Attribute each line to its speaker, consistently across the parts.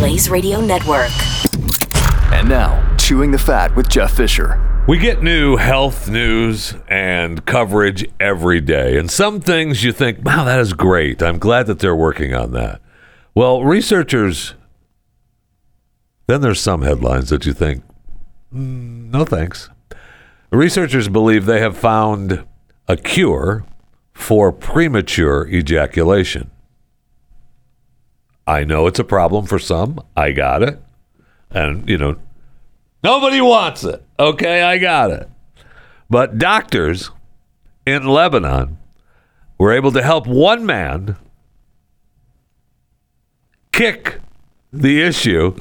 Speaker 1: Blaze Radio Network.
Speaker 2: And now, Chewing the Fat with Jeff Fisher.
Speaker 3: We get new health news and coverage every day. And some things you think, wow, that is great. I'm glad that they're working on that. Well, researchers, then there's some headlines that you think, mm, no thanks. Researchers believe they have found a cure for premature ejaculation. I know it's a problem for some. I got it. And, you know, nobody wants it. Okay, I got it. But doctors in Lebanon were able to help one man kick the issue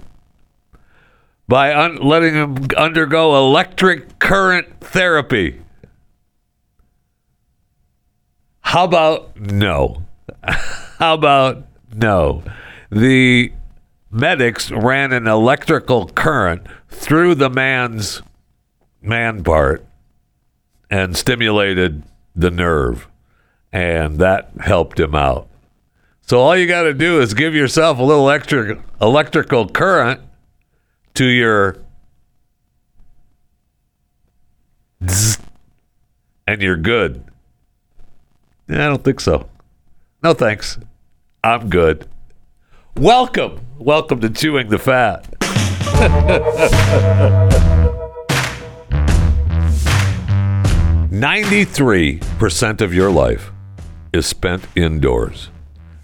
Speaker 3: by un- letting him undergo electric current therapy. How about no? How about no? The medics ran an electrical current through the man's man part and stimulated the nerve and that helped him out. So all you got to do is give yourself a little extra electrical current to your and you're good. I don't think so. No thanks. I'm good Welcome. Welcome to Chewing the Fat. 93% of your life is spent indoors.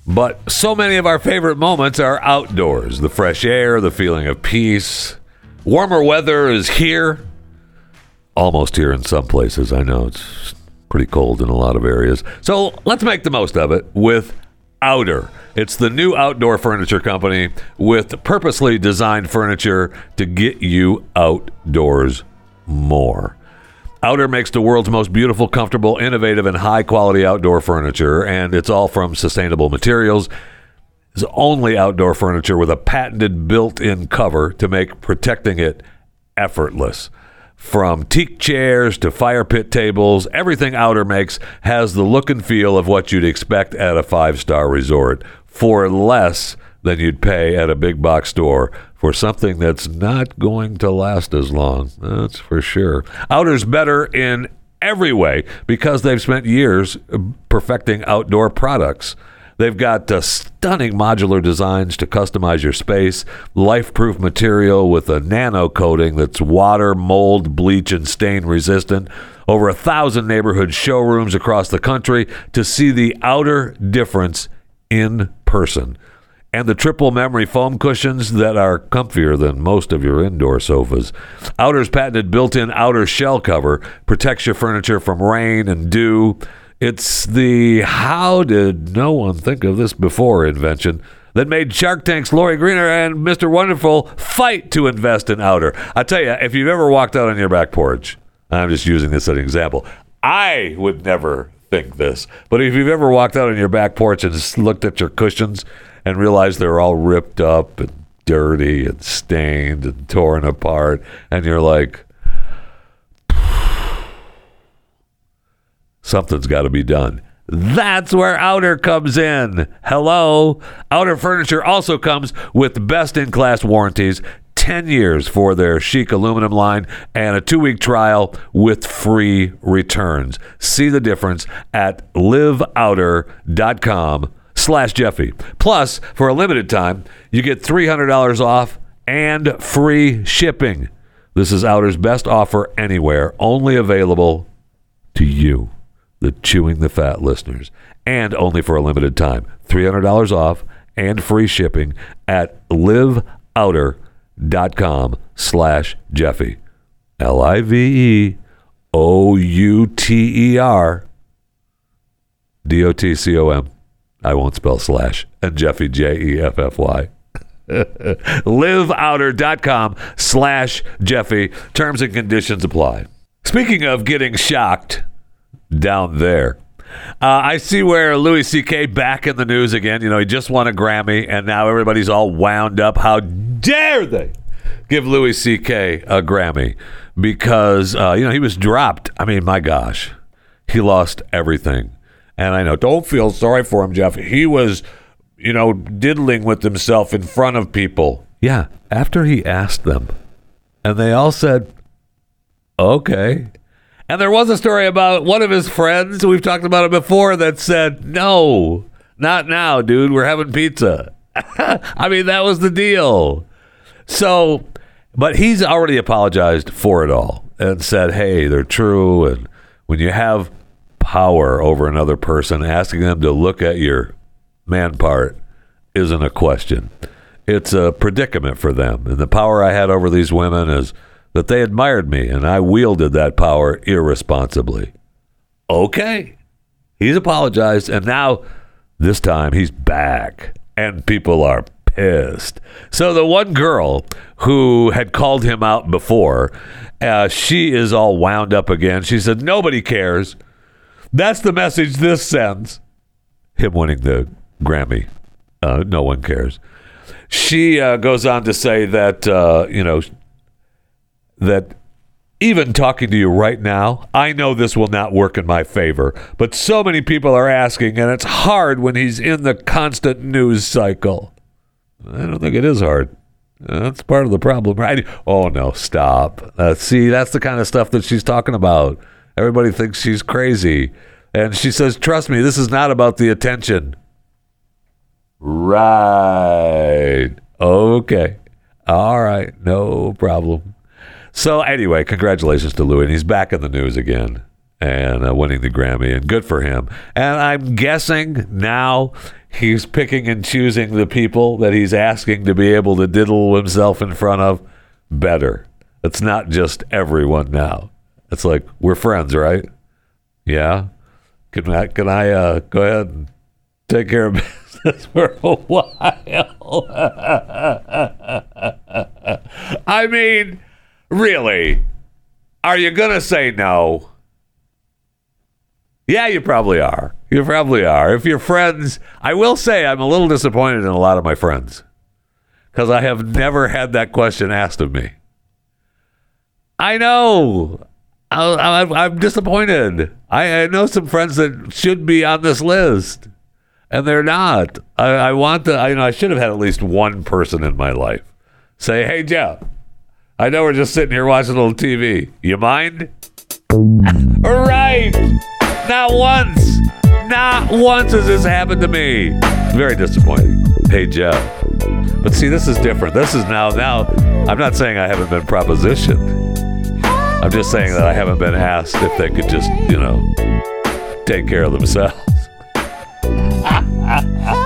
Speaker 3: But so many of our favorite moments are outdoors the fresh air, the feeling of peace. Warmer weather is here. Almost here in some places. I know it's pretty cold in a lot of areas. So let's make the most of it with Outer. It's the new outdoor furniture company with purposely designed furniture to get you outdoors more. Outer makes the world's most beautiful, comfortable, innovative, and high quality outdoor furniture, and it's all from sustainable materials. It's only outdoor furniture with a patented built in cover to make protecting it effortless. From teak chairs to fire pit tables, everything Outer makes has the look and feel of what you'd expect at a five star resort for less than you'd pay at a big box store for something that's not going to last as long. That's for sure. Outer's better in every way because they've spent years perfecting outdoor products. They've got uh, stunning modular designs to customize your space, life proof material with a nano coating that's water, mold, bleach, and stain resistant. Over a thousand neighborhood showrooms across the country to see the outer difference in person. And the triple memory foam cushions that are comfier than most of your indoor sofas. Outer's patented built in outer shell cover protects your furniture from rain and dew it's the how did no one think of this before invention that made Shark Tank's Lori Greiner and Mr. Wonderful fight to invest in Outer. I tell you, if you've ever walked out on your back porch, I'm just using this as an example. I would never think this, but if you've ever walked out on your back porch and looked at your cushions and realized they're all ripped up and dirty and stained and torn apart, and you're like, something's got to be done. That's where Outer comes in. Hello. Outer Furniture also comes with best in class warranties 10 years for their chic aluminum line and a two week trial with free returns. See the difference at liveouter.com slash Jeffy. Plus, for a limited time, you get $300 off and free shipping. This is Outer's best offer anywhere, only available to you the Chewing the Fat listeners, and only for a limited time. $300 off and free shipping at liveouter.com slash Jeffy. L-I-V-E-O-U-T-E-R D-O-T-C-O-M. I won't spell slash. And Jeffy, J-E-F-F-Y. liveouter.com slash Jeffy. Terms and conditions apply. Speaking of getting shocked down there, uh, I see where Louis C.K. back in the news again. You know, he just won a Grammy, and now everybody's all wound up. How dare they give Louis C.K. a Grammy? Because, uh, you know, he was dropped. I mean, my gosh, he lost everything. And I know, don't feel sorry for him, Jeff. He was, you know, diddling with himself in front of people. Yeah, after he asked them. And they all said, okay. And there was a story about one of his friends, we've talked about it before, that said, no, not now, dude. We're having pizza. I mean, that was the deal. So, but he's already apologized for it all and said, hey, they're true. And when you have power over another person, asking them to look at your man part isn't a question. It's a predicament for them. And the power I had over these women is that they admired me and I wielded that power irresponsibly. Okay. He's apologized and now this time he's back and people are pissed. So the one girl who had called him out before, uh, she is all wound up again. She said, Nobody cares. That's the message this sends. Him winning the Grammy. Uh, no one cares. She uh, goes on to say that, uh, you know, that even talking to you right now, I know this will not work in my favor, but so many people are asking, and it's hard when he's in the constant news cycle. I don't think it is hard. That's part of the problem, right? Oh, no, stop. Uh, see, that's the kind of stuff that she's talking about. Everybody thinks she's crazy. And she says, Trust me, this is not about the attention. Right. Okay. All right. No problem. So, anyway, congratulations to Louis. And he's back in the news again and uh, winning the Grammy, and good for him. And I'm guessing now he's picking and choosing the people that he's asking to be able to diddle himself in front of better. It's not just everyone now. It's like we're friends, right? Yeah. Can I can I uh, go ahead and take care of business for a while? I mean, really, are you gonna say no? Yeah, you probably are. You probably are. If your friends, I will say, I'm a little disappointed in a lot of my friends because I have never had that question asked of me. I know. I, am disappointed. I, I, know some friends that should be on this list, and they're not. I, I want to. I, you know, I should have had at least one person in my life say, "Hey, Jeff, I know we're just sitting here watching a little TV. You mind?" right. Not once. Not once has this happened to me. Very disappointing. Hey, Jeff. But see, this is different. This is now, now, I'm not saying I haven't been propositioned. I'm just saying that I haven't been asked if they could just, you know, take care of themselves.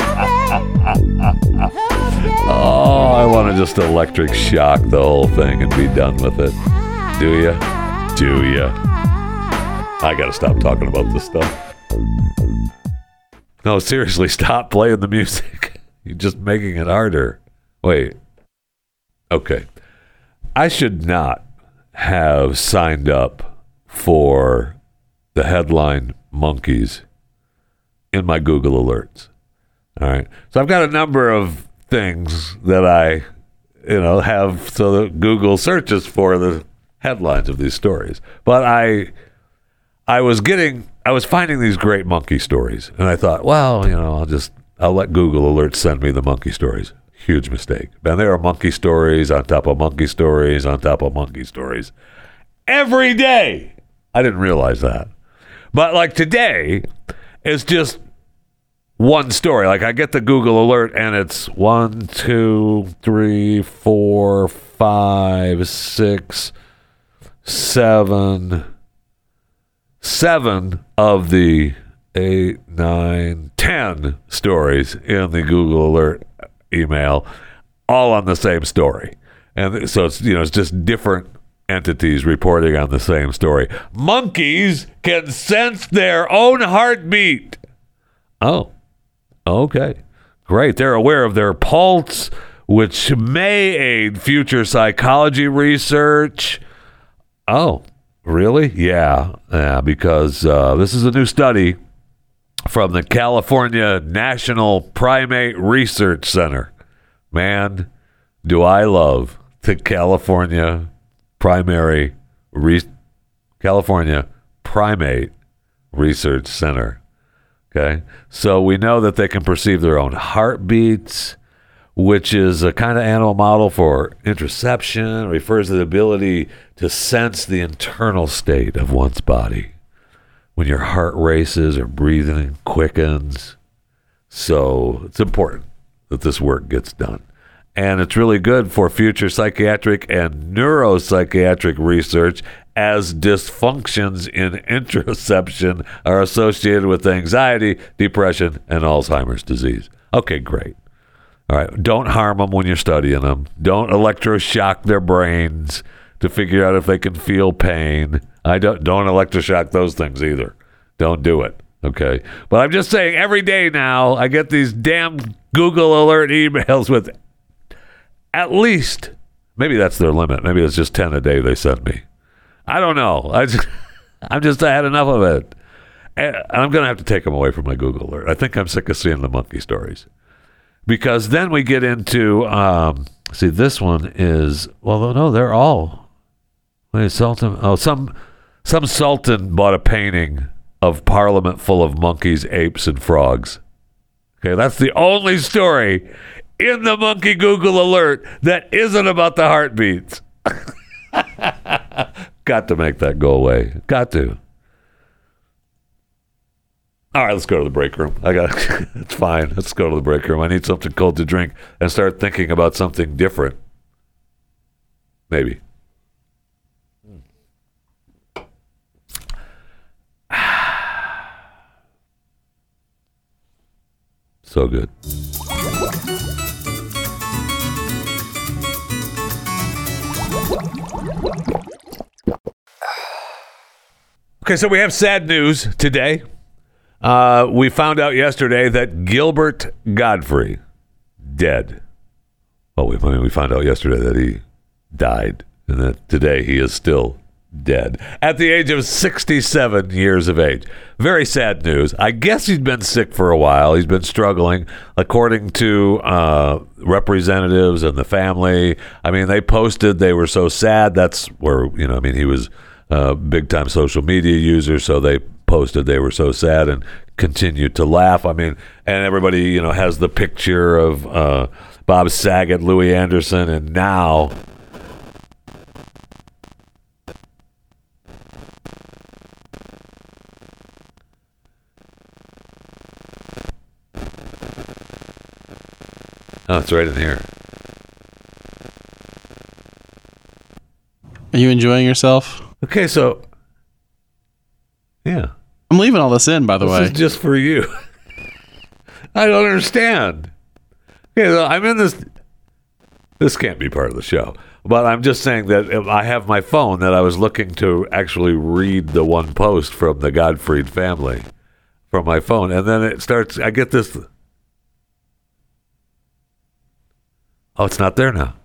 Speaker 3: oh, I want to just electric shock the whole thing and be done with it. Do you? Do you? I got to stop talking about this stuff. No, seriously, stop playing the music. You're just making it harder. Wait. Okay. I should not have signed up for the headline monkeys in my Google alerts. All right. So I've got a number of things that I, you know, have so that Google searches for the headlines of these stories. But I I was getting I was finding these great monkey stories and I thought, well, you know, I'll just I'll let Google alerts send me the monkey stories. Huge mistake. And there are monkey stories on top of monkey stories on top of monkey stories every day. I didn't realize that. But like today, it's just one story. Like I get the Google alert and it's one, two, three, four, five, six, seven, seven of the eight, nine, ten stories in the Google alert email, all on the same story. And so it's you know it's just different entities reporting on the same story. Monkeys can sense their own heartbeat. Oh, okay, great. They're aware of their pulse which may aid future psychology research. Oh, really? Yeah, yeah. Because uh, this is a new study from the California National Primate Research Center. Man, do I love the California Primary California Primate Research Center. Okay, so we know that they can perceive their own heartbeats, which is a kind of animal model for interoception, refers to the ability to sense the internal state of one's body when your heart races or breathing quickens. So it's important that this work gets done. And it's really good for future psychiatric and neuropsychiatric research as dysfunctions in interoception are associated with anxiety, depression, and Alzheimer's disease. Okay, great. All right, don't harm them when you're studying them. Don't electroshock their brains to figure out if they can feel pain. I don't don't electroshock those things either. Don't do it. Okay. But I'm just saying every day now I get these damn Google alert emails with at least maybe that's their limit. Maybe it's just 10 a day they send me. I don't know. I just, I'm just I had enough of it. And I'm going to have to take them away from my Google alert. I think I'm sick of seeing the monkey stories. Because then we get into um, see this one is well no they're all wait Sultan oh some some sultan bought a painting of Parliament full of monkeys, apes, and frogs. Okay, that's the only story in the monkey Google alert that isn't about the heartbeats. Got to make that go away. Got to. All right, let's go to the break room. I got it's fine. Let's go to the break room. I need something cold to drink and start thinking about something different. Maybe. So good. Okay, so we have sad news today. Uh, we found out yesterday that Gilbert Gottfried dead. Well, we, we found out yesterday that he died, and that today he is still dead at the age of 67 years of age. Very sad news. I guess he's been sick for a while. He's been struggling, according to uh, representatives and the family. I mean, they posted they were so sad. That's where, you know, I mean, he was a big time social media user, so they posted they were so sad and continued to laugh. I mean, and everybody, you know, has the picture of uh, Bob Saget, Louie Anderson, and now Oh, it's right in here.
Speaker 4: Are you enjoying yourself?
Speaker 3: Okay, so yeah,
Speaker 4: I'm leaving all this in, by the way.
Speaker 3: this
Speaker 4: way.
Speaker 3: is just for you. I don't understand. Okay, so I'm in this. This can't be part of the show, but I'm just saying that if I have my phone that I was looking to actually read the one post from the Gottfried family from my phone, and then it starts. I get this. Oh, it's not there now.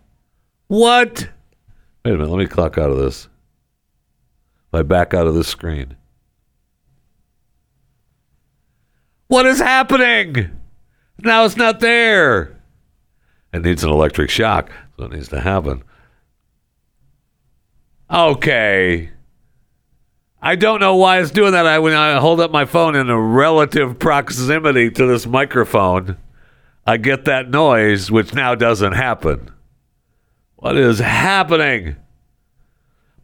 Speaker 3: What? Wait a minute. Let me clock out of this. If I back out of the screen. What is happening? Now it's not there. It needs an electric shock. So it needs to happen. Okay. I don't know why it's doing that. I when I hold up my phone in a relative proximity to this microphone, I get that noise, which now doesn't happen. What is happening?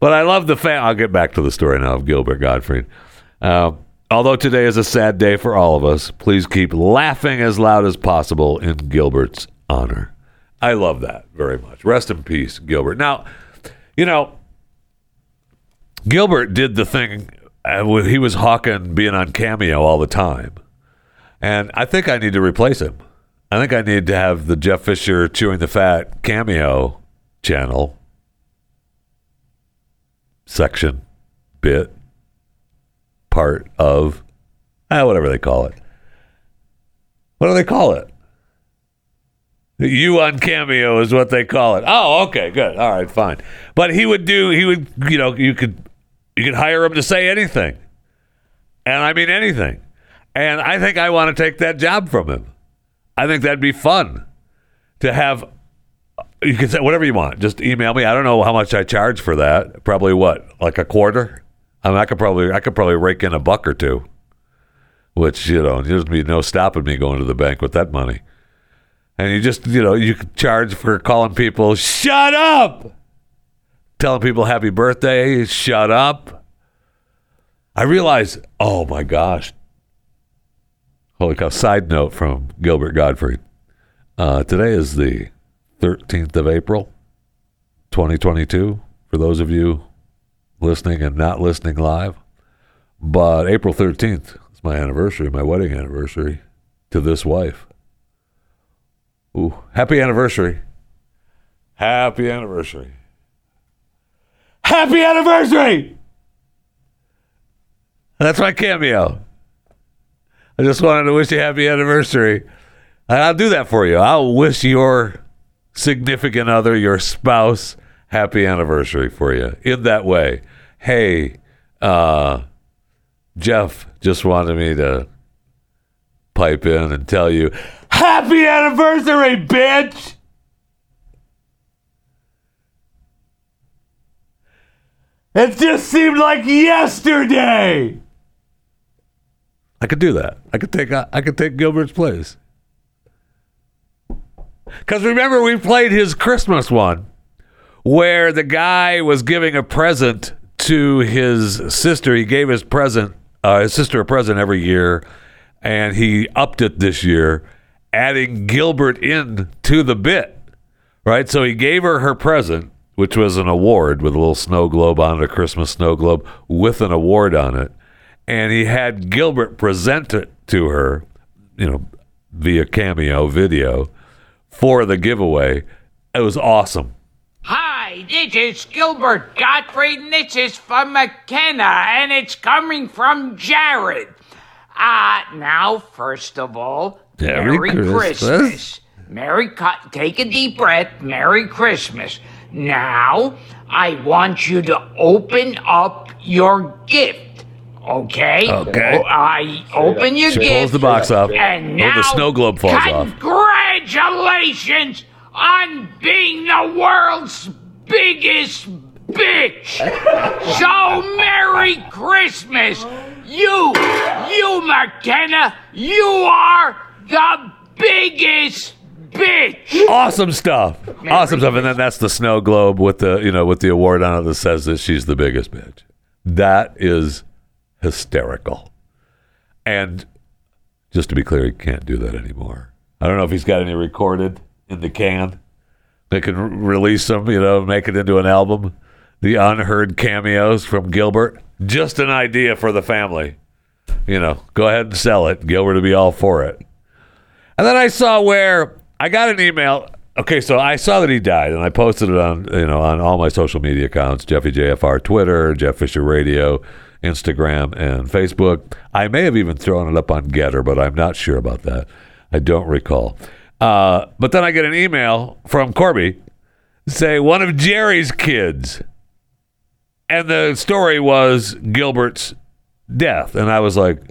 Speaker 3: But I love the fact. I'll get back to the story now of Gilbert Gottfried. Uh, although today is a sad day for all of us, please keep laughing as loud as possible in Gilbert's honor. I love that very much. Rest in peace, Gilbert. Now, you know, Gilbert did the thing. Uh, he was hawking being on Cameo all the time, and I think I need to replace him. I think I need to have the Jeff Fisher chewing the fat Cameo channel section, bit, part of, ah, whatever they call it. What do they call it? You on Cameo is what they call it. Oh, okay, good. All right, fine. But he would do. He would. You know, you could you could hire him to say anything, and I mean anything. And I think I want to take that job from him. I think that'd be fun to have. You can say whatever you want. Just email me. I don't know how much I charge for that. Probably what, like a quarter. I mean, I could probably I could probably rake in a buck or two. Which you know, there's be no stopping me going to the bank with that money. And you just you know you charge for calling people shut up, telling people happy birthday, shut up. I realize, oh my gosh. Holy cow! Side note from Gilbert Gottfried. Uh, today is the 13th of April, 2022. For those of you listening and not listening live, but April 13th is my anniversary, my wedding anniversary to this wife. Ooh, happy anniversary. Happy anniversary. Happy anniversary! That's my cameo. I just wanted to wish you happy anniversary. I'll do that for you. I'll wish your significant other, your spouse, happy anniversary for you in that way. Hey, uh, Jeff just wanted me to pipe in and tell you, happy anniversary, bitch! It just seemed like yesterday. I could do that. I could take I could take Gilbert's place. Cuz remember we played his Christmas one where the guy was giving a present to his sister. He gave his present uh, his sister a present every year and he upped it this year adding Gilbert in to the bit. Right? So he gave her her present which was an award with a little snow globe on it, a Christmas snow globe with an award on it and he had Gilbert present it to her, you know, via cameo video for the giveaway. It was awesome.
Speaker 5: Hi, this is Gilbert Gottfried, and this is from McKenna, and it's coming from Jared. Uh, now, first of all,
Speaker 3: Merry
Speaker 5: Merry,
Speaker 3: Christmas.
Speaker 5: Christmas. Merry, co- take a deep breath. Merry Christmas. Now, I want you to open up your gift. Okay.
Speaker 3: Okay.
Speaker 5: Oh, I open your
Speaker 3: She
Speaker 5: gift.
Speaker 3: pulls the box off.
Speaker 5: And
Speaker 3: Oh,
Speaker 5: now,
Speaker 3: the snow globe falls off.
Speaker 5: Congratulations on being the world's biggest bitch. so Merry Christmas, you, you McKenna, you are the biggest bitch.
Speaker 3: Awesome stuff. awesome stuff. And then that's the snow globe with the you know with the award on it that says that she's the biggest bitch. That is hysterical. And just to be clear, he can't do that anymore. I don't know if he's got any recorded in the can. They can release them, you know, make it into an album. The unheard cameos from Gilbert. Just an idea for the family. You know, go ahead and sell it. Gilbert will be all for it. And then I saw where I got an email. Okay, so I saw that he died, and I posted it on you know on all my social media accounts: Jeffy JFR Twitter, Jeff Fisher Radio, Instagram, and Facebook. I may have even thrown it up on GETTR, but I'm not sure about that. I don't recall. Uh, but then I get an email from Corby say one of Jerry's kids, and the story was Gilbert's death, and I was like,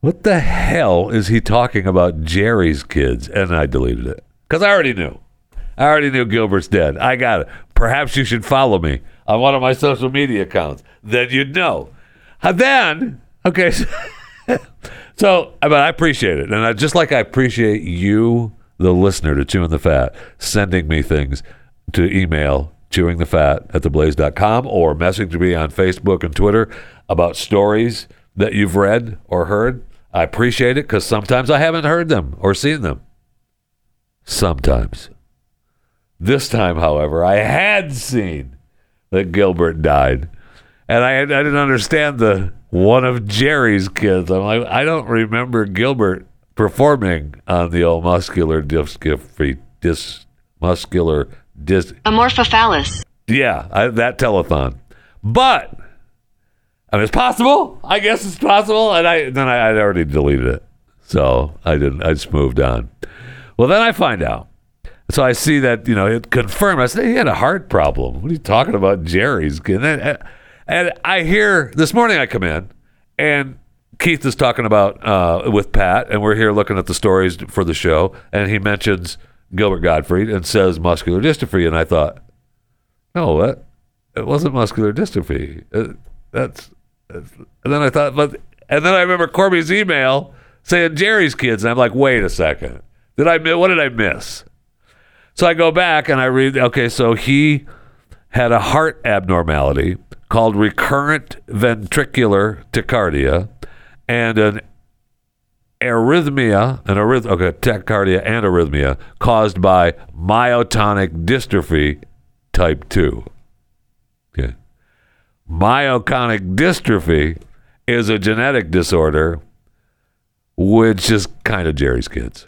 Speaker 3: what the hell is he talking about Jerry's kids? And I deleted it because I already knew. I already knew Gilbert's dead. I got it. Perhaps you should follow me on one of my social media accounts. Then you'd know. And then, okay, so, so but I appreciate it. And I, just like I appreciate you, the listener to Chewing the Fat, sending me things to email chewingthefat at theblaze.com or message me on Facebook and Twitter about stories that you've read or heard. I appreciate it because sometimes I haven't heard them or seen them. Sometimes. This time, however, I had seen that Gilbert died. And I, I didn't understand the one of Jerry's kids. I'm like, I don't remember Gilbert performing on the old muscular dystrophy, dis, muscular dis,
Speaker 6: Amorphophallus.
Speaker 3: yeah, I, that telethon. But I mean, it's possible. I guess it's possible. And I then I, I'd already deleted it, so I didn't. I just moved on. Well, then I find out So I see that, you know, it confirmed. I said, he had a heart problem. What are you talking about, Jerry's? And, then, uh, and I hear this morning I come in and Keith is talking about uh, with Pat, and we're here looking at the stories for the show, and he mentions Gilbert Gottfried and says muscular dystrophy, and I thought, no, it wasn't muscular dystrophy. Uh, that's, that's, and then I thought, but and then I remember Corby's email saying Jerry's kids, and I'm like, wait a second, did I what did I miss? So I go back and I read, okay, so he had a heart abnormality called recurrent ventricular tachycardia and an arrhythmia, an arrhyth- okay, tachycardia and arrhythmia caused by myotonic dystrophy type 2. Okay. Myotonic dystrophy is a genetic disorder which is kind of Jerry's kids.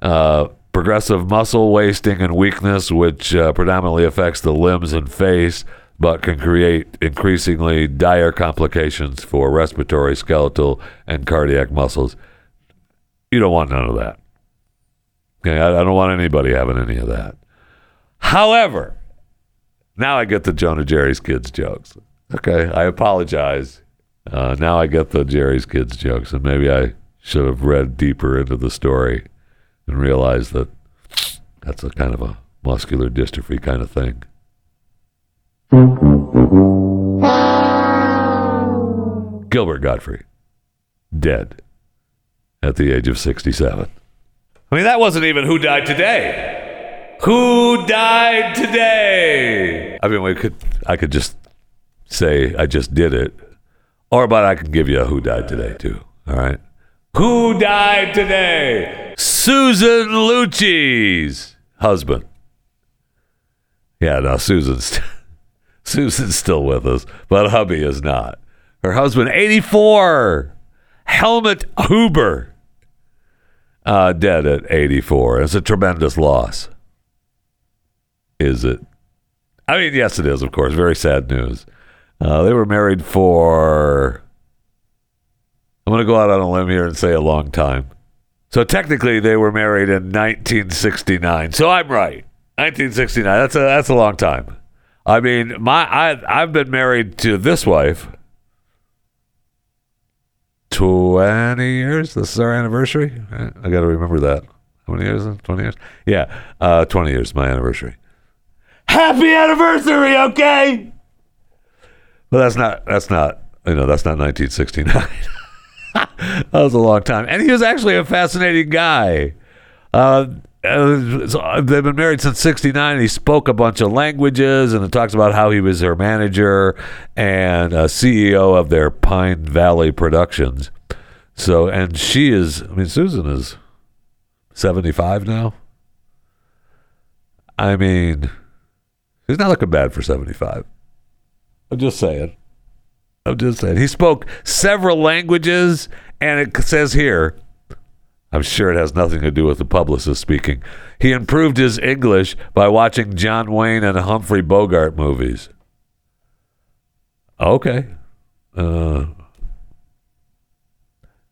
Speaker 3: Uh, progressive muscle wasting and weakness, which uh, predominantly affects the limbs and face, but can create increasingly dire complications for respiratory, skeletal, and cardiac muscles. You don't want none of that. Okay, I, I don't want anybody having any of that. However, now I get the Jonah Jerry's kids jokes. Okay, I apologize. Uh, now I get the Jerry's kids jokes, and maybe I should have read deeper into the story and realized that that's a kind of a muscular dystrophy kind of thing. Gilbert Gottfried, dead at the age of 67. I mean, that wasn't even who died today. Who died today? I mean, we could, I could just say I just did it, or but I can give you a who died today too. All right. Who died today? Susan Lucci's husband. Yeah, now Susan's Susan's still with us, but hubby is not. Her husband, 84, Helmut Huber, uh, dead at 84. It's a tremendous loss. Is it? I mean, yes, it is, of course. Very sad news. Uh, they were married for, I'm going to go out on a limb here and say a long time. So technically, they were married in 1969. So I'm right. 1969. That's a that's a long time. I mean, my I I've been married to this wife 20 years. This is our anniversary. I got to remember that. How many years? 20 years? Yeah, uh, 20 years, my anniversary. Happy anniversary, okay? But that's not, that's not, you know, that's not 1969. that was a long time. And he was actually a fascinating guy. Uh, uh, they've been married since 69 he spoke a bunch of languages and it talks about how he was their manager and uh, ceo of their pine valley productions. So and she is i mean susan is 75 now. I mean she's not looking bad for 75 i'm just saying. I'm just saying. He spoke several languages and it says here I'm sure it has nothing to do with the publicist speaking. He improved his English by watching John Wayne and Humphrey Bogart movies. Okay. Uh,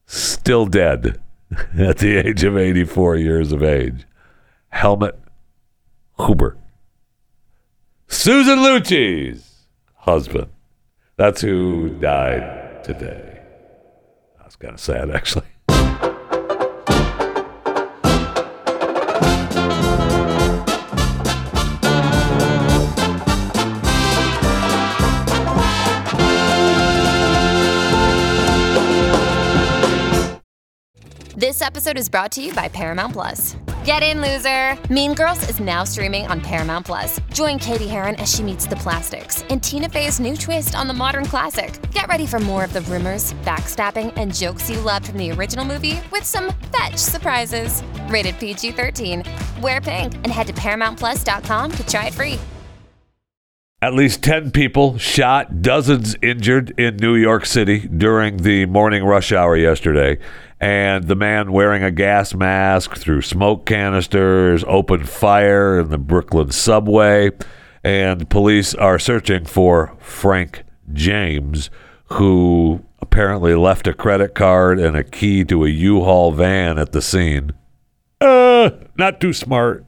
Speaker 3: still dead at the age of 84 years of age. Helmut Huber. Susan Lucci's husband. That's who died today. That's kind of sad, actually.
Speaker 6: Episode is brought to you by Paramount Plus. Get in, loser! Mean Girls is now streaming on Paramount Plus. Join Cady Heron as she meets the plastics in Tina Fey's new twist on the modern classic. Get ready for more of the rumors, backstabbing, and jokes you loved from the original movie with some fetch surprises. Rated PG 13. Wear pink and head to ParamountPlus.com to try it free.
Speaker 3: At least 10 people shot, dozens injured in New York City during the morning rush hour yesterday. And the man wearing a gas mask threw smoke canisters, opened fire in the Brooklyn subway. And police are searching for Frank James, who apparently left a credit card and a key to a U Haul van at the scene. uh, not too smart.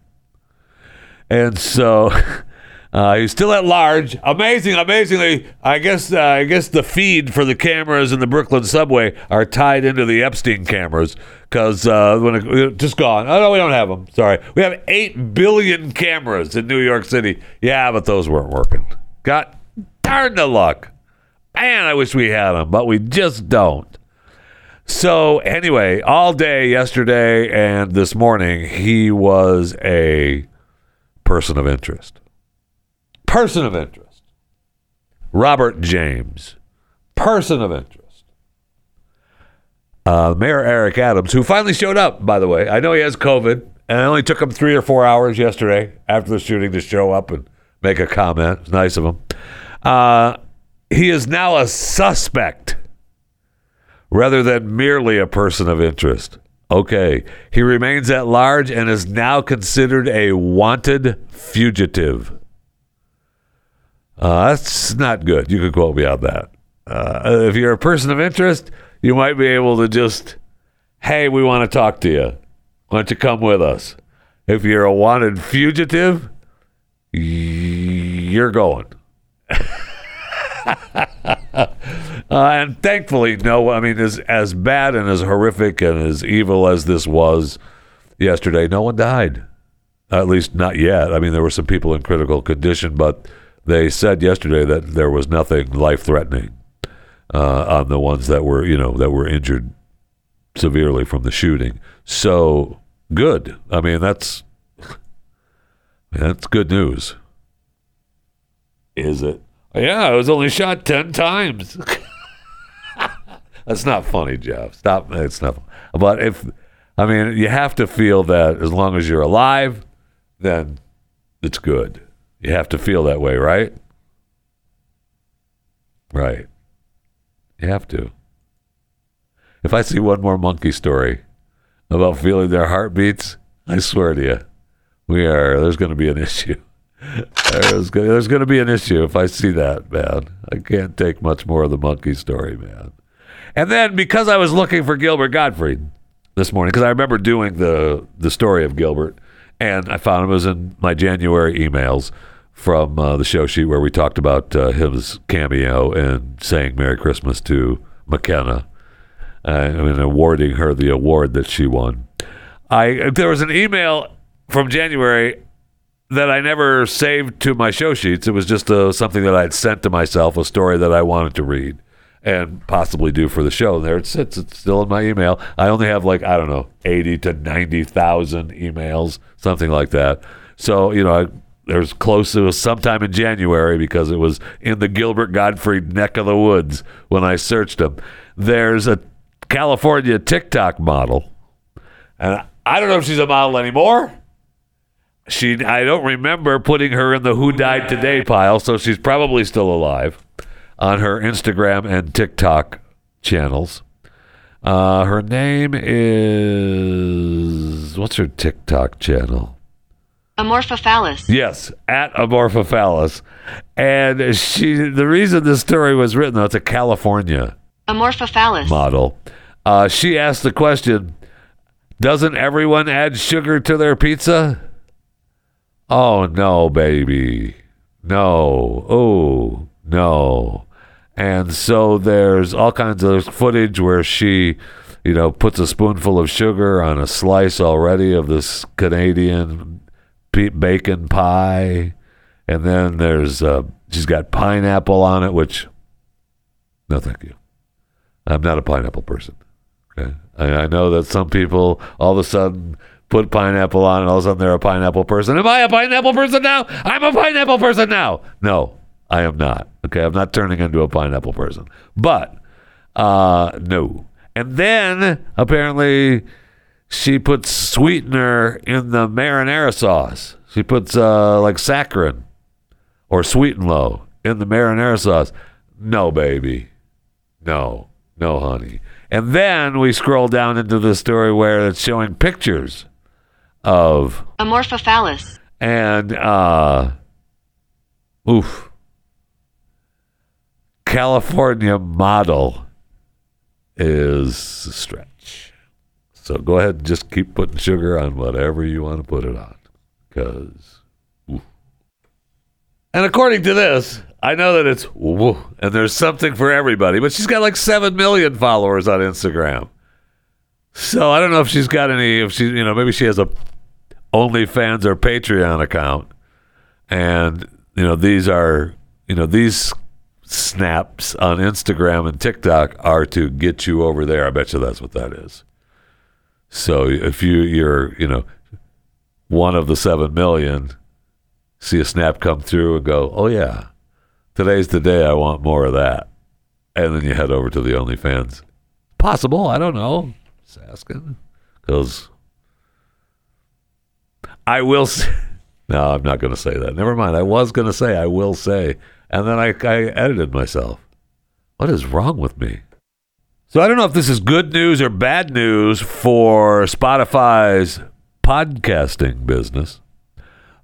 Speaker 3: And so uh, he's still at large. Amazing, amazingly, I guess uh, I guess the feed for the cameras in the Brooklyn subway are tied into the Epstein cameras because uh, when it, just gone. Oh no, we don't have them. Sorry, we have eight billion cameras in New York City. Yeah, but those weren't working. Got darn the luck. Man, I wish we had them, but we just don't. So anyway, all day yesterday and this morning, he was a person of interest. Person of interest. Robert James, person of interest. Uh, Mayor Eric Adams, who finally showed up, by the way. I know he has COVID, and it only took him three or four hours yesterday after the shooting to show up and make a comment. It's nice of him. Uh, he is now a suspect rather than merely a person of interest. Okay, he remains at large and is now considered a wanted fugitive. Uh, that's not good. You could quote me on that. Uh, if you're a person of interest, you might be able to just, hey, we want to talk to you. Why don't you come with us? If you're a wanted fugitive, you're going. Uh, and thankfully, no. I mean, as as bad and as horrific and as evil as this was yesterday, no one died. At least not yet. I mean, there were some people in critical condition, but they said yesterday that there was nothing life threatening uh, on the ones that were, you know, that were injured severely from the shooting. So good. I mean, that's that's good news. Is it? Yeah, I was only shot ten times. That's not funny, Jeff. Stop. It's not. But if, I mean, you have to feel that as long as you're alive, then it's good. You have to feel that way, right? Right. You have to. If I see one more monkey story about feeling their heartbeats, I swear to you, we are. There's going to be an issue. There's going, there's to be an issue if I see that, man. I can't take much more of the monkey story, man. And then because I was looking for Gilbert Gottfried this morning, because I remember doing the the story of Gilbert, and I found it was in my January emails from uh, the show sheet where we talked about uh, his cameo and saying Merry Christmas to McKenna, uh, and awarding her the award that she won. I there was an email from January that I never saved to my show sheets. It was just uh, something that I'd sent to myself, a story that I wanted to read and possibly do for the show. There it sits. It's still in my email. I only have like I don't know, eighty to ninety thousand emails, something like that. So you know, I, there's close. It was sometime in January because it was in the Gilbert Gottfried neck of the woods when I searched them. There's a California TikTok model, and I don't know if she's a model anymore she I don't remember putting her in the who died today pile, so she's probably still alive on her Instagram and TikTok channels. Uh, her name is what's her TikTok channel?
Speaker 7: Amorphophallus.
Speaker 3: Yes, at Amorphophallus. And she the reason this story was written, though, it's a California
Speaker 7: Amorphophallus.
Speaker 3: model. Uh, she asked the question, doesn't everyone add sugar to their pizza? Oh no, baby. No. Oh, no. And so there's all kinds of footage where she, you know, puts a spoonful of sugar on a slice already of this Canadian bacon pie. And then there's, uh, she's got pineapple on it, which, no, thank you. I'm not a pineapple person. Okay. I, I know that some people all of a sudden put pineapple on and all of a sudden they're a pineapple person. Am I a pineapple person now? I'm a pineapple person now. No, I am not. Okay. I'm not turning into a pineapple person. But uh no. And then apparently she puts sweetener in the marinara sauce. She puts uh like saccharin or sweet and low in the marinara sauce. No, baby. No. No, honey. And then we scroll down into the story where it's showing pictures of
Speaker 7: Amorphophallus.
Speaker 3: and uh oof California model is a stretch. So go ahead and just keep putting sugar on whatever you want to put it on. Because. And according to this, I know that it's woo, and there's something for everybody, but she's got like 7 million followers on Instagram. So I don't know if she's got any, if she, you know, maybe she has a OnlyFans or Patreon account. And, you know, these are, you know, these snaps on Instagram and TikTok are to get you over there. I bet you that's what that is. So if you, you're, you know, one of the 7 million, see a snap come through and go, oh, yeah, today's the day I want more of that. And then you head over to the OnlyFans. Possible. I don't know. Just asking. Because I will say, no, I'm not going to say that. Never mind. I was going to say, I will say. And then I, I edited myself. What is wrong with me? So I don't know if this is good news or bad news for Spotify's podcasting business,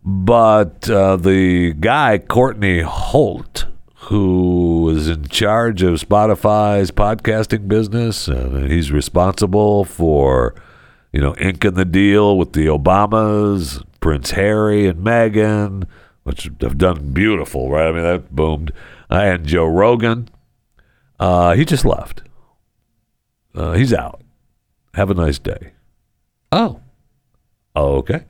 Speaker 3: but uh, the guy, Courtney Holt, who is in charge of Spotify's podcasting business, and he's responsible for, you know, inking the deal with the Obamas, Prince Harry and Meghan, which have done beautiful, right? I mean, that boomed. Uh, and Joe Rogan, uh, he just left. Uh, he's out. Have a nice day. Oh. Okay.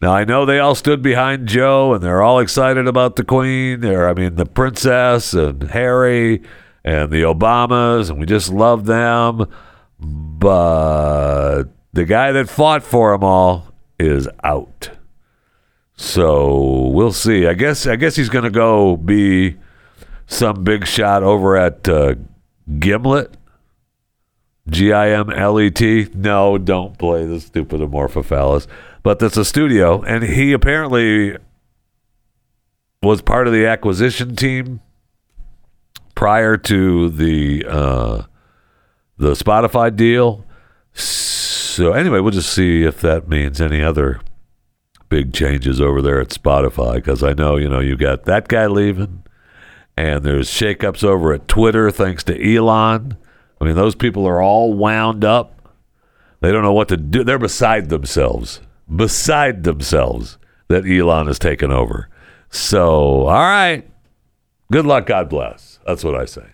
Speaker 3: Now I know they all stood behind Joe and they're all excited about the Queen. They're, I mean, the princess and Harry and the Obamas, and we just love them. But the guy that fought for them all is out. So we'll see. I guess I guess he's going to go be some big shot over at uh, Gimlet. G I M L E T. No, don't play the stupid Amorphophallus. But that's a studio, and he apparently was part of the acquisition team prior to the uh, the Spotify deal. So anyway, we'll just see if that means any other big changes over there at Spotify because I know you know you got that guy leaving, and there's shakeups over at Twitter thanks to Elon. I mean, those people are all wound up. They don't know what to do. They're beside themselves, beside themselves that Elon has taken over. So, all right. Good luck. God bless. That's what I say.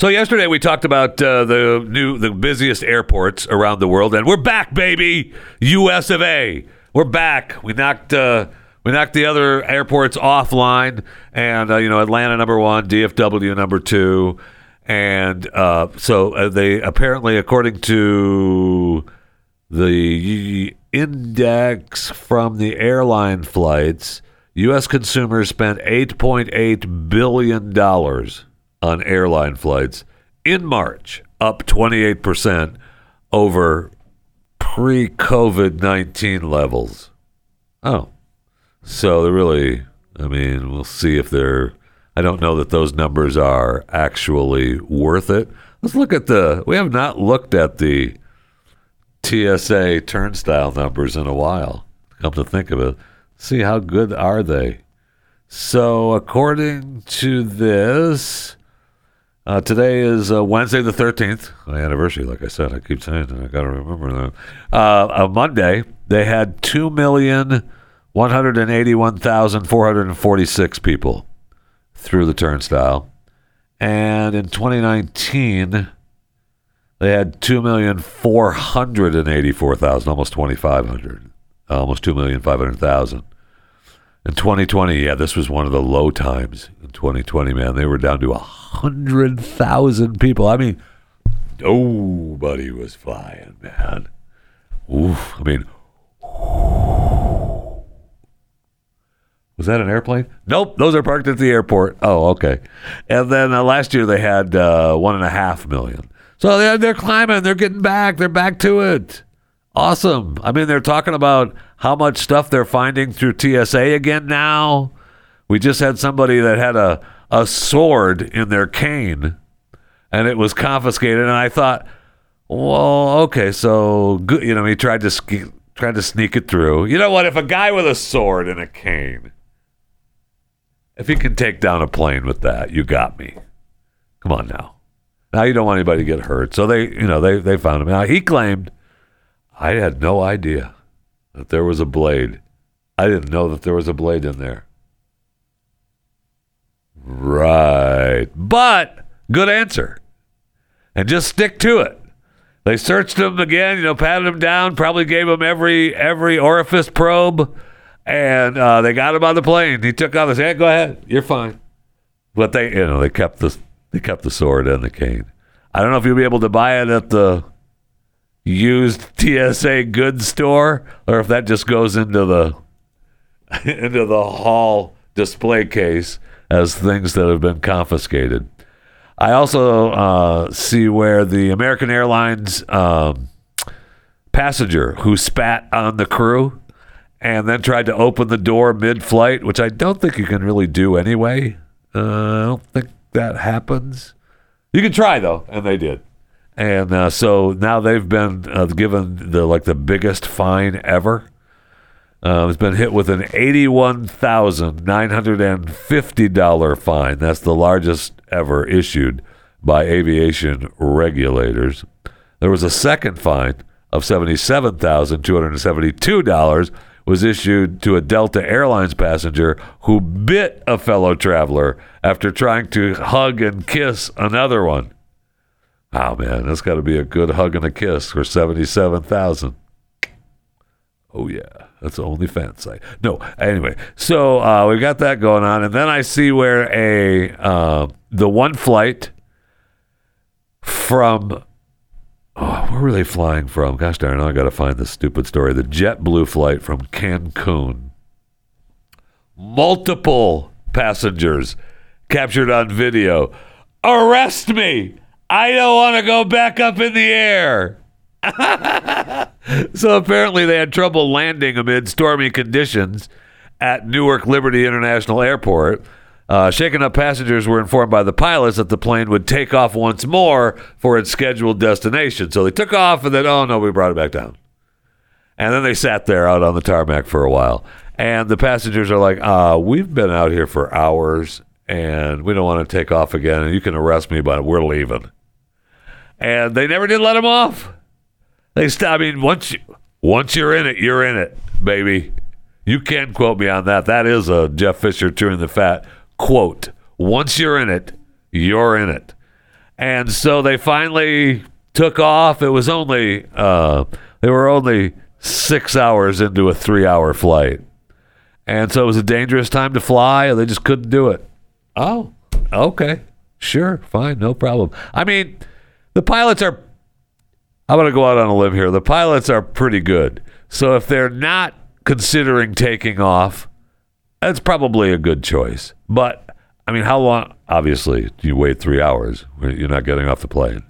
Speaker 3: So yesterday we talked about uh, the new, the busiest airports around the world, and we're back, baby. U.S. of A. We're back. We knocked uh, we knocked the other airports offline, and uh, you know Atlanta number one, DFW number two, and uh, so uh, they apparently, according to the index from the airline flights, U.S. consumers spent eight point eight billion dollars on airline flights in March, up 28% over pre COVID 19 levels. Oh, so they're really, I mean, we'll see if they're, I don't know that those numbers are actually worth it. Let's look at the, we have not looked at the TSA turnstile numbers in a while. Come to think of it, see how good are they? So, according to this, uh, today is uh, Wednesday the 13th, my anniversary, like I said. I keep saying it. I got to remember that. Uh, on Monday, they had 2,181,446 people through the turnstile. And in 2019, they had 2,484,000, almost 2,500, almost 2,500,000. In 2020, yeah, this was one of the low times. In 2020, man, they were down to a hundred thousand people. I mean, nobody was flying, man. Oof. I mean, was that an airplane? Nope. Those are parked at the airport. Oh, okay. And then uh, last year they had uh, one and a half million. So they're, they're climbing. They're getting back. They're back to it. Awesome. I mean, they're talking about how much stuff they're finding through TSA again now. We just had somebody that had a, a sword in their cane and it was confiscated. And I thought, well, okay, so good. You know, he tried to sk- tried to sneak it through. You know what? If a guy with a sword and a cane, if he can take down a plane with that, you got me. Come on now. Now you don't want anybody to get hurt. So they, you know, they they found him. Now he claimed I had no idea that there was a blade. I didn't know that there was a blade in there. Right. But good answer. And just stick to it. They searched him again, you know, patted him down, probably gave him every every orifice probe, and uh, they got him on the plane. He took off his hand. Go ahead, you're fine. But they, you know, they kept the they kept the sword and the cane. I don't know if you'll be able to buy it at the used TSA goods store, or if that just goes into the into the hall display case as things that have been confiscated. I also uh, see where the American Airlines um, passenger who spat on the crew and then tried to open the door mid-flight, which I don't think you can really do anyway. Uh, I don't think that happens. You can try though, and they did. And uh, so now they've been uh, given the like the biggest fine ever. Uh, it's been hit with an eighty-one thousand nine hundred and fifty dollar fine. That's the largest ever issued by aviation regulators. There was a second fine of seventy-seven thousand two hundred and seventy-two dollars was issued to a Delta Airlines passenger who bit a fellow traveler after trying to hug and kiss another one. Oh man, that's got to be a good hug and a kiss for seventy-seven thousand. Oh yeah, that's the only fan site. No, anyway, so uh, we got that going on, and then I see where a uh, the one flight from oh, where were they flying from? Gosh darn, I got to find this stupid story. The JetBlue flight from Cancun. Multiple passengers captured on video. Arrest me! I don't want to go back up in the air. so apparently they had trouble landing amid stormy conditions at Newark Liberty International Airport. Uh, shaken up passengers were informed by the pilots that the plane would take off once more for its scheduled destination. So they took off and then, oh no, we brought it back down. And then they sat there out on the tarmac for a while. And the passengers are like, uh, we've been out here for hours and we don't want to take off again. And you can arrest me, but we're leaving. And they never did let him off. They st- I mean, once you, once you're in it, you're in it, baby. You can quote me on that. That is a Jeff Fisher chewing the fat quote. Once you're in it, you're in it. And so they finally took off. It was only uh, they were only six hours into a three-hour flight, and so it was a dangerous time to fly. And they just couldn't do it. Oh, okay, sure, fine, no problem. I mean, the pilots are I'm going to go out on a limb here. The pilots are pretty good. So if they're not considering taking off, that's probably a good choice. But I mean, how long? Obviously, you wait three hours. You're not getting off the plane.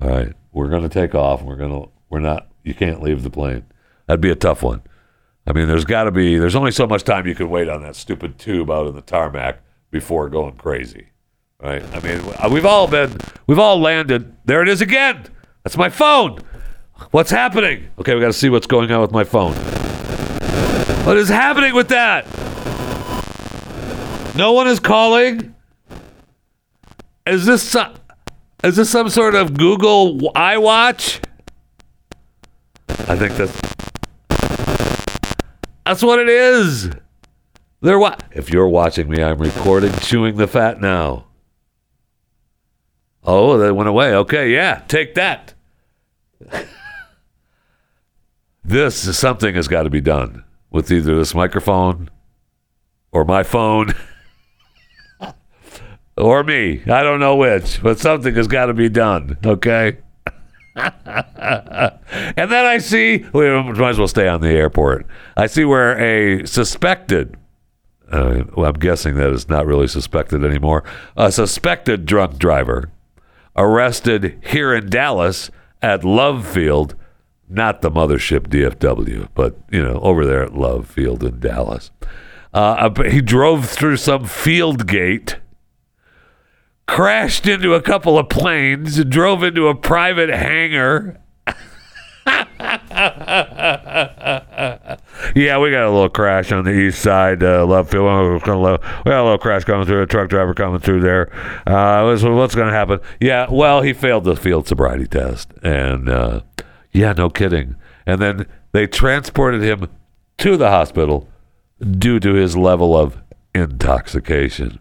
Speaker 3: All right, we're going to take off. We're going to. We're not. You can't leave the plane. That'd be a tough one. I mean, there's got to be. There's only so much time you can wait on that stupid tube out in the tarmac before going crazy. Right? I mean, uh, we've all been. We've all landed. There it is again. That's my phone. What's happening? Okay, we got to see what's going on with my phone. What is happening with that? No one is calling. Is this some, is this some sort of Google iWatch? I think that's that's what it is. They're wa- If you're watching me, I'm recording chewing the fat now. Oh, they went away. Okay, yeah, take that. this is something has got to be done with either this microphone or my phone or me. I don't know which, but something has got to be done. Okay. And then I see, we might as well stay on the airport. I see where a suspected, uh, well, I'm guessing that it's not really suspected anymore, a suspected drunk driver arrested here in Dallas at Love Field, not the mothership DFW, but, you know, over there at Love Field in Dallas. Uh, he drove through some field gate crashed into a couple of planes, drove into a private hangar. yeah, we got a little crash on the east side, uh, love field. We got a little crash coming through. A truck driver coming through there. Uh, what's, what's going to happen? Yeah, well, he failed the field sobriety test, and uh, yeah, no kidding. And then they transported him to the hospital due to his level of intoxication.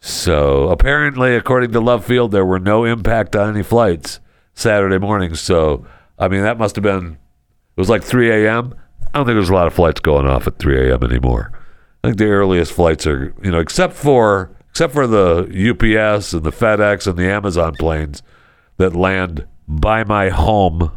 Speaker 3: So apparently, according to Love Field, there were no impact on any flights Saturday morning. So I mean, that must have been it was like 3 a.m. I don't think there's a lot of flights going off at 3 a.m. anymore. I think the earliest flights are you know except for except for the UPS and the FedEx and the Amazon planes that land by my home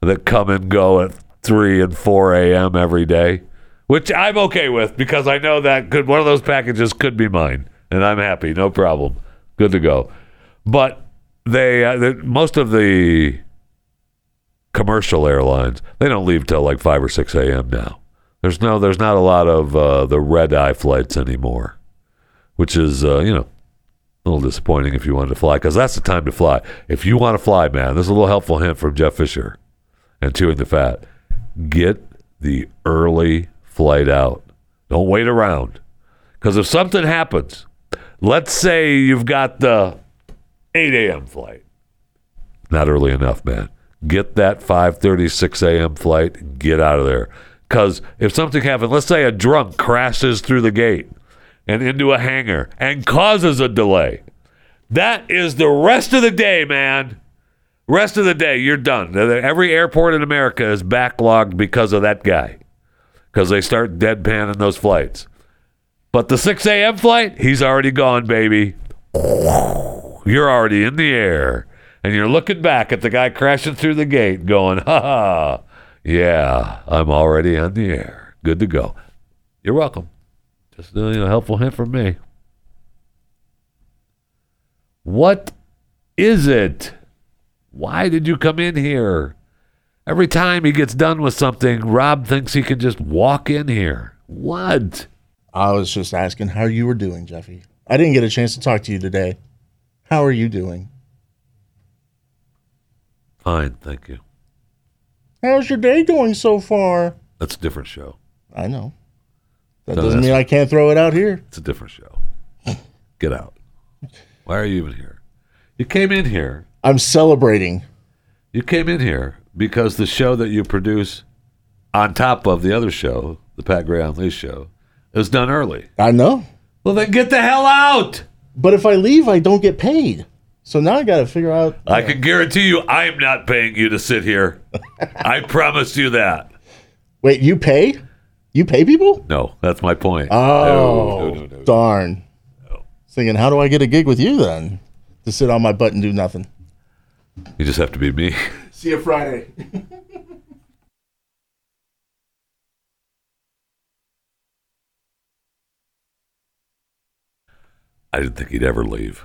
Speaker 3: that come and go at 3 and 4 a.m. every day, which I'm okay with because I know that could one of those packages could be mine and I'm happy, no problem, good to go. But they, uh, most of the commercial airlines they don't leave till like five or six a.m. now. There's no, there's not a lot of uh, the red eye flights anymore, which is uh, you know a little disappointing if you wanted to fly because that's the time to fly. If you want to fly, man, this is a little helpful hint from Jeff Fisher and chewing the fat. Get the early flight out. Don't wait around because if something happens, let's say you've got the 8 a.m. flight. Not early enough, man. Get that 5:36 a.m. flight. Get out of there. Because if something happens, let's say a drunk crashes through the gate and into a hangar and causes a delay, that is the rest of the day, man. Rest of the day, you're done. Every airport in America is backlogged because of that guy. Because they start deadpanning those flights. But the 6 a.m. flight, he's already gone, baby. You're already in the air. And you're looking back at the guy crashing through the gate going, ha ha, yeah, I'm already on the air. Good to go. You're welcome. Just a you know, helpful hint from me. What is it? Why did you come in here? Every time he gets done with something, Rob thinks he can just walk in here. What?
Speaker 8: I was just asking how you were doing, Jeffy. I didn't get a chance to talk to you today. How are you doing?
Speaker 3: Fine, thank you.
Speaker 8: How's your day going so far?
Speaker 3: That's a different show.
Speaker 8: I know. That
Speaker 3: So
Speaker 8: doesn't
Speaker 3: that's-
Speaker 8: mean I can't throw it out here.
Speaker 3: It's a different show. Get out. Why are you even here? You came in here.
Speaker 8: I'm celebrating.
Speaker 3: You came in here because the show that you produce on top of the other show, the Pat Gray Unleashed show, is done early.
Speaker 8: I know.
Speaker 3: Well, then get the hell out.
Speaker 8: But if I leave, I don't get paid. So now I got to figure out.
Speaker 3: I can guarantee you I am not paying you to sit here. I promise you that.
Speaker 8: Wait, you pay? You pay people?
Speaker 3: No, that's my point.
Speaker 8: Oh,
Speaker 3: No, no, no,
Speaker 8: darn. Thinking, how do I get a gig with you then? To sit on my butt and do nothing.
Speaker 3: You just have to be me.
Speaker 8: See you Friday.
Speaker 3: I didn't think he'd ever leave.